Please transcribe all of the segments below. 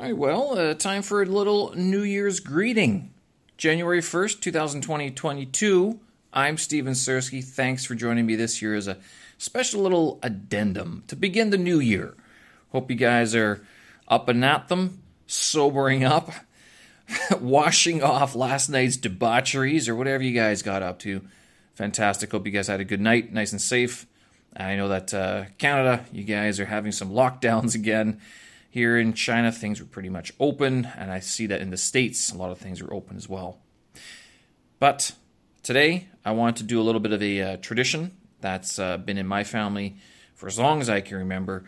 All right, well, uh, time for a little New Year's greeting. January 1st, 2022. I'm Steven Sersky. Thanks for joining me this year as a special little addendum to begin the new year. Hope you guys are up and at them, sobering up, washing off last night's debaucheries or whatever you guys got up to. Fantastic. Hope you guys had a good night, nice and safe. I know that uh, Canada, you guys are having some lockdowns again. Here in China, things were pretty much open, and I see that in the States, a lot of things are open as well. But today, I want to do a little bit of a uh, tradition that's uh, been in my family for as long as I can remember.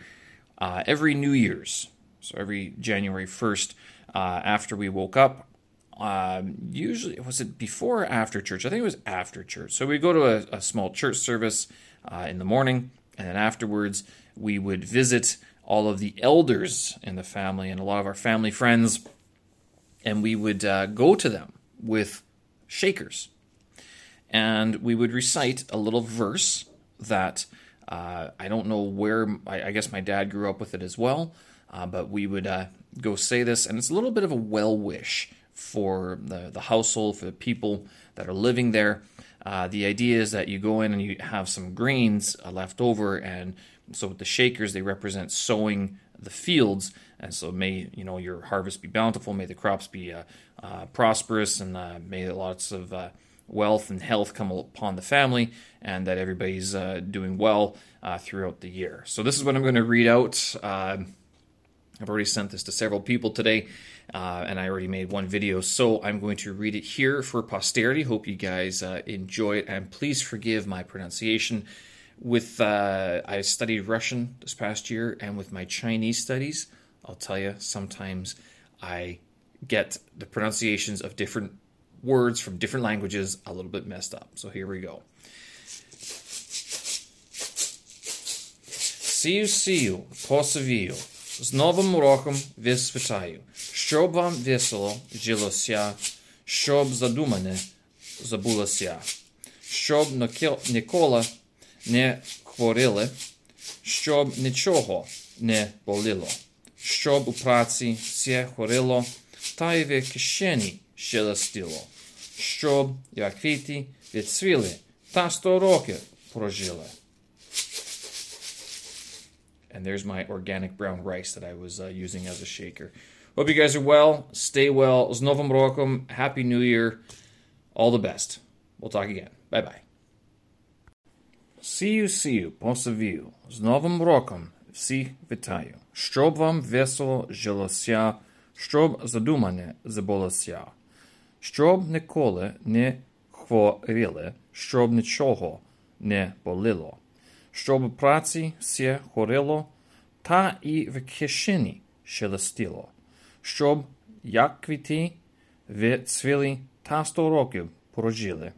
Uh, every New Year's, so every January 1st, uh, after we woke up, um, usually, was it before or after church? I think it was after church. So we go to a, a small church service uh, in the morning, and then afterwards, we would visit all of the elders in the family and a lot of our family friends, and we would uh, go to them with shakers. And we would recite a little verse that uh, I don't know where, I, I, guess my dad grew up with it as well, uh, but we would uh, go say this, and it's a little bit of a well wish for the, the household, for the people that are living there. Uh, the idea is that you go in and you have some grains uh, left over, and so with the shakers, they represent sowing the fields, and so may you know your harvest be bountiful, may the crops be uh, uh, prosperous, and uh, may lots of uh, wealth and health come upon the family, and that everybody's uh, doing well uh, throughout the year. So this is what I'm going to read out. I've already sent this to several people today, and I already made one video, so I'm going to read it here for posterity. Hope you guys enjoy it, and please forgive my pronunciation with uh, I studied Russian this past year, and with my Chinese studies, I'll tell you sometimes I get the pronunciations of different words from different languages a little bit messed up. So here we go. Сію сію, посивію, з новим роком висвітаю, щоб вам весело жилося, щоб задумане забулося, щоб ніколи не хворіли, щоб нічого не боліло, щоб у праці все хорило, та й в кишені шелестіло, щоб, як квіти, відцвіли, та сто років прожили. And there's my organic brown rice that I was uh, using as a shaker. Hope you guys are well. Stay well. Z Novim Rokom. Happy New Year. All the best. We'll talk again. Bye bye. Сію, сію, посивію, з Новим роком всіх вітаю, щоб вам весело жилося, щоб задумане забулося, щоб ніколи не хворіли, щоб нічого не боліло, щоб праці все хорило, та і в кишені шелестіло, щоб, як квіти, відцвіли та сто років прожили.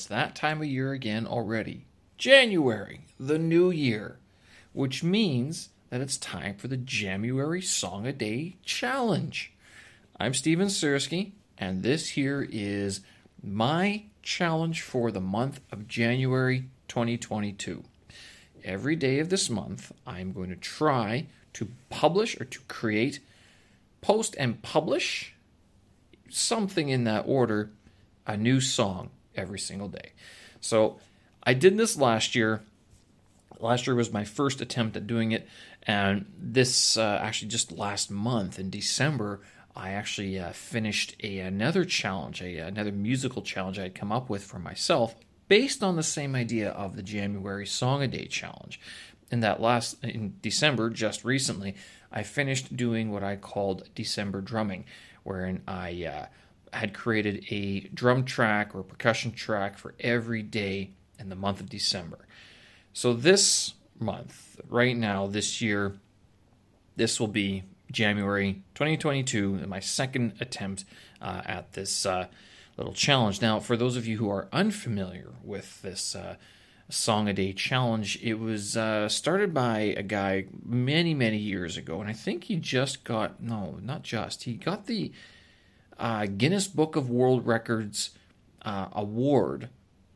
It's that time of year again already. January, the new year, which means that it's time for the January Song a Day Challenge. I'm Steven Sersky, and this here is my challenge for the month of January 2022. Every day of this month, I'm going to try to publish or to create, post and publish something in that order, a new song every single day. So I did this last year. Last year was my first attempt at doing it, and this uh, actually just last month in December, I actually uh, finished a, another challenge, a, another musical challenge I had come up with for myself, based on the same idea of the January Song a Day challenge. In that last in December, just recently, I finished doing what I called December drumming, wherein I uh, had created a drum track or percussion track for every day in the month of December. So this month, right now, this year, this will be January 2022, my second attempt uh, at this uh, little challenge. Now, for those of you who are unfamiliar with this uh, Song a Day challenge, it was uh, started by a guy many, many years ago, and I think he just got no, not just, he got the uh, Guinness Book of World Records uh, award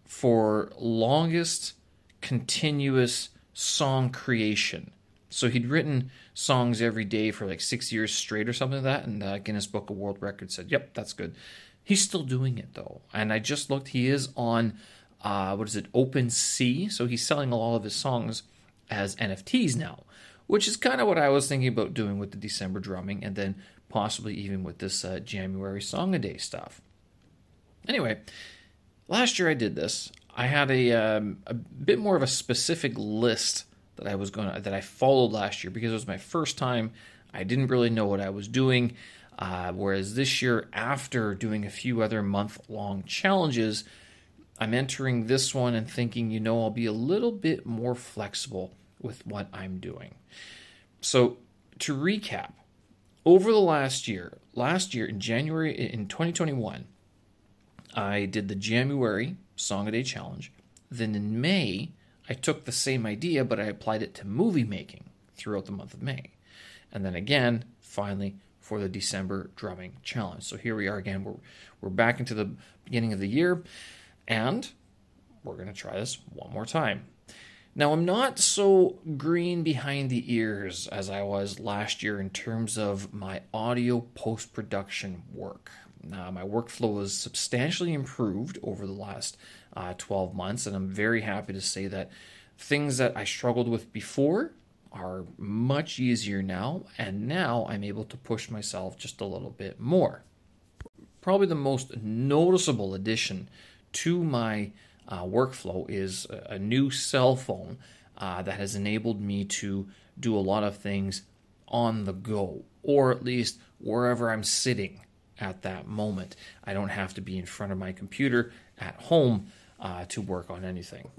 for longest continuous song creation. So he'd written songs every day for like six years straight or something like that, and the Guinness Book of World Records said, "Yep, that's good." He's still doing it though, and I just looked. He is on uh, what is it, OpenSea? So he's selling a lot of his songs as NFTs now, which is kind of what I was thinking about doing with the December drumming, and then possibly even with this uh, January Song a Day stuff. Anyway, last year I did this. I had a um, a bit more of a specific list that I was going to, that I followed last year because it was my first time. I didn't really know what I was doing. Uh, whereas this year, after doing a few other month long challenges, I'm entering this one and thinking, you know, I'll be a little bit more flexible with what I'm doing. So, to recap, over the last year, last year in January, in 2021, I did the January Song a Day Challenge. Then in May, I took the same idea, but I applied it to movie making throughout the month of May. And then again, finally, for the December drumming challenge. So here we are again. We're, we're back into the beginning of the year, and we're going to try this one more time. Now, I'm not so green behind the ears as I was last year in terms of my audio post production work. Uh, my workflow has substantially improved over the last uh, 12 months, and I'm very happy to say that things that I struggled with before are much easier now, and now I'm able to push myself just a little bit more. Probably the most noticeable addition to my uh, workflow is a, new cell phone uh, that has enabled me to do a lot of things on the go, or at least wherever I'm sitting at that moment. I don't have to be in front of my computer at home uh, to work on anything.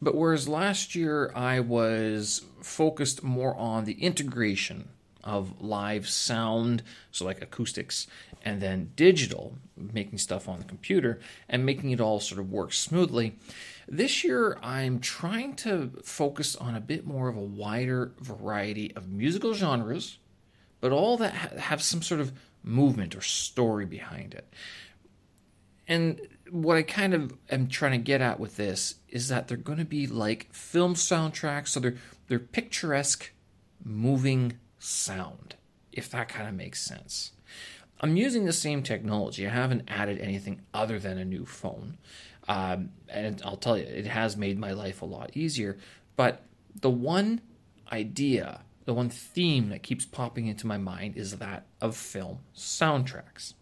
But whereas last year I was focused more on the integration of live sound, so like acoustics, and then digital, making stuff on the computer and making it all sort of work smoothly. This year I'm trying to focus on a bit more of a wider variety of musical genres, but all that have some sort of movement or story behind it. And what I kind of am trying to get at with this is that they're going to be like film soundtracks, so they're they're picturesque, moving sound, if that kind of makes sense. I'm using the same technology. I haven't added anything other than a new phone, um, and I'll tell you, it has made my life a lot easier. But the one idea the one theme that keeps popping into my mind is that of film soundtracks.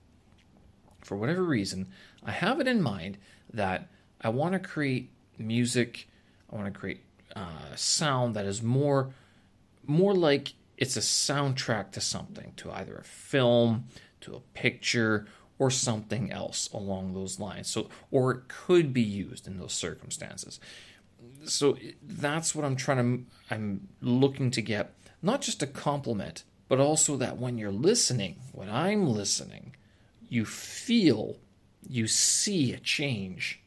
For whatever reason, I have it in mind that I want to create music, I want to create uh, sound that is more more like it's a soundtrack to something, to either a film, to a picture, or something else along those lines. So, or it could be used in those circumstances. So that's what I'm trying to. I'm looking to get not just a compliment, but also that when you're listening, when I'm listening, you feel, you see a change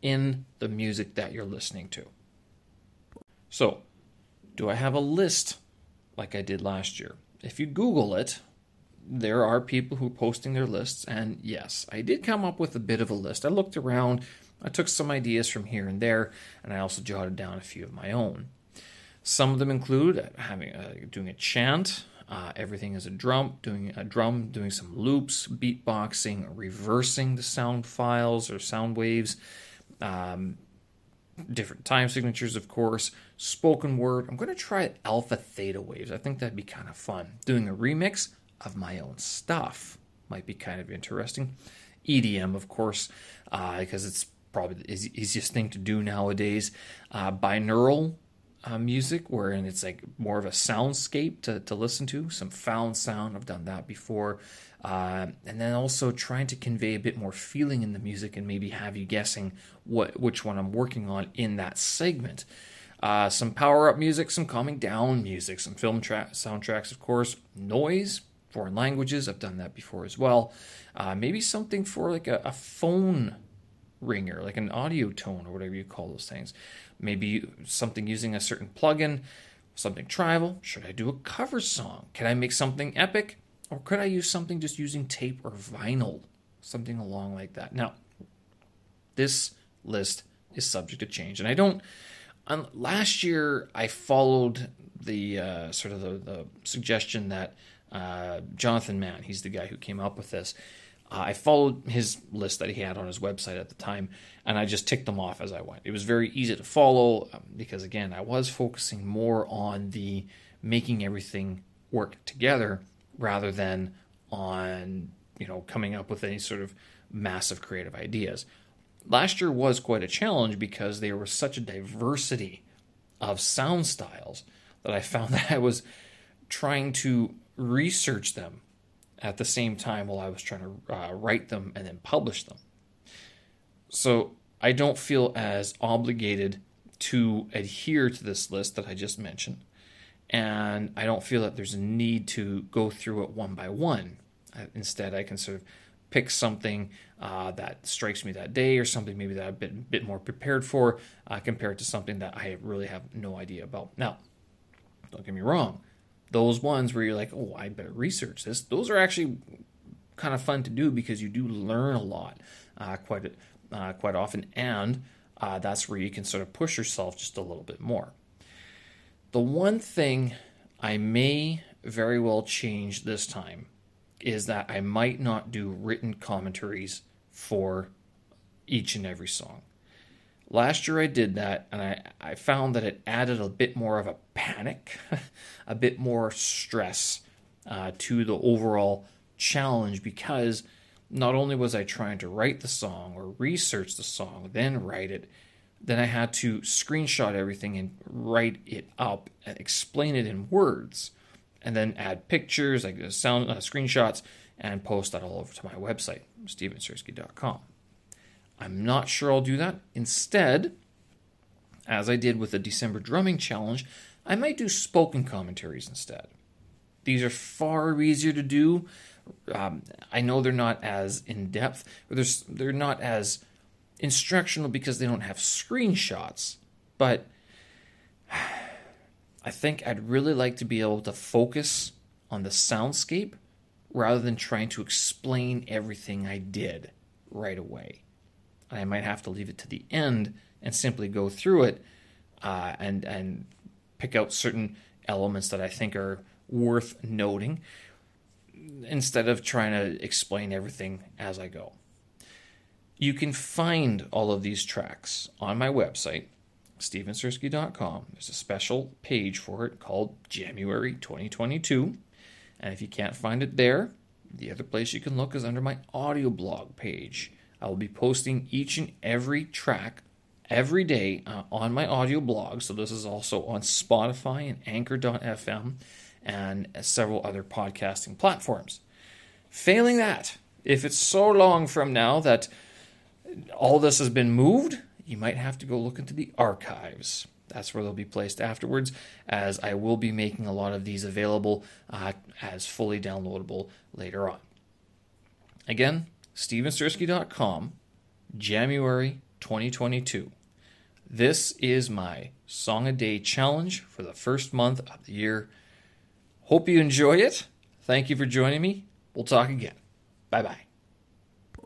in the music that you're listening to. So, do I have a list like I did last year? If you Google it, there are people who are posting their lists, and yes, I did come up with a bit of a list. I looked around, I took some ideas from here and there, and I also jotted down a few of my own. Some of them include having uh, doing a chant, uh, everything as a drum, doing a drum, doing some loops, beatboxing, reversing the sound files or sound waves, um, different time signatures, of course, spoken word. I'm going to try alpha theta waves. I think that'd be kind of fun. Doing a remix of my own stuff might be kind of interesting. EDM, of course, uh, because it's probably the easiest thing to do nowadays. Uh, binaural uh, music, wherein it's like more of a soundscape to, to listen to, some found sound. I've done that before. Uh, and then also trying to convey a bit more feeling in the music and maybe have you guessing what which one I'm working on in that segment. Uh, some power up music, some calming down music, some film tra- soundtracks, of course, noise, foreign languages. I've done that before as well. Uh, maybe something for like a, a phone ringer, like an audio tone or whatever you call those things. Maybe something using a certain plugin, something tribal. Should I do a cover song? Can I make something epic? Or could I use something just using tape or vinyl? Something along like that. Now, this list is subject to change. And I don't. Last year, I followed the uh, sort of the, the suggestion that uh, Jonathan Mann, he's the guy who came up with this, uh, I followed his list that he had on his website at the time, and I just ticked them off as I went. It was very easy to follow um, because, again, I was focusing more on the making everything work together rather than on you know coming up with any sort of massive creative ideas. Last year was quite a challenge because there was such a diversity of sound styles that I found that I was trying to research them at the same time while I was trying to uh, write them and then publish them. So I don't feel as obligated to adhere to this list that I just mentioned. And I don't feel that there's a need to go through it one by one. instead, I can sort of pick something uh, that strikes me that day or something maybe that I've been a bit more prepared for uh, compared to something that I really have no idea about. Now, don't get me wrong, those ones where you're like, oh, I better research this, those are actually kind of fun to do because you do learn a lot uh, quite uh, quite often, and uh, that's where you can sort of push yourself just a little bit more. The one thing I may very well change this time is that I might not do written commentaries for each and every song. Last year I did that, and I, I found that it added a bit more of a panic, a bit more stress uh, to the overall challenge because not only was I trying to write the song or research the song, then write it, then I had to screenshot everything and write it up and explain it in words, and then add pictures, like sound uh, screenshots, and post that all over to my website, stevensersky.com. I'm not sure I'll do that. Instead, as I did with the December drumming challenge, I might do spoken commentaries instead. These are far easier to do. Um, I know they're not as in depth, or they're not as instructional because they don't have screenshots. But I think I'd really like to be able to focus on the soundscape rather than trying to explain everything I did right away. I might have to leave it to the end and simply go through it uh, and and pick out certain elements that I think are worth noting instead of trying to explain everything as I go. You can find all of these tracks on my website, stevensersky.com. There's a special page for it called January 2022. And if you can't find it there, the other place you can look is under my audio blog page. I will be posting each and every track every day uh, on my audio blog. So this is also on Spotify and Anchor.fm and several other podcasting platforms. Failing that, if it's so long from now that all this has been moved, you might have to go look into the archives. That's where they'll be placed afterwards, as I will be making a lot of these available uh, as fully downloadable later on. Again, stevensersky.com, January 2022. This is my Song a Day challenge for the first month of the year. Hope you enjoy it. Thank you for joining me. We'll talk again. Bye bye.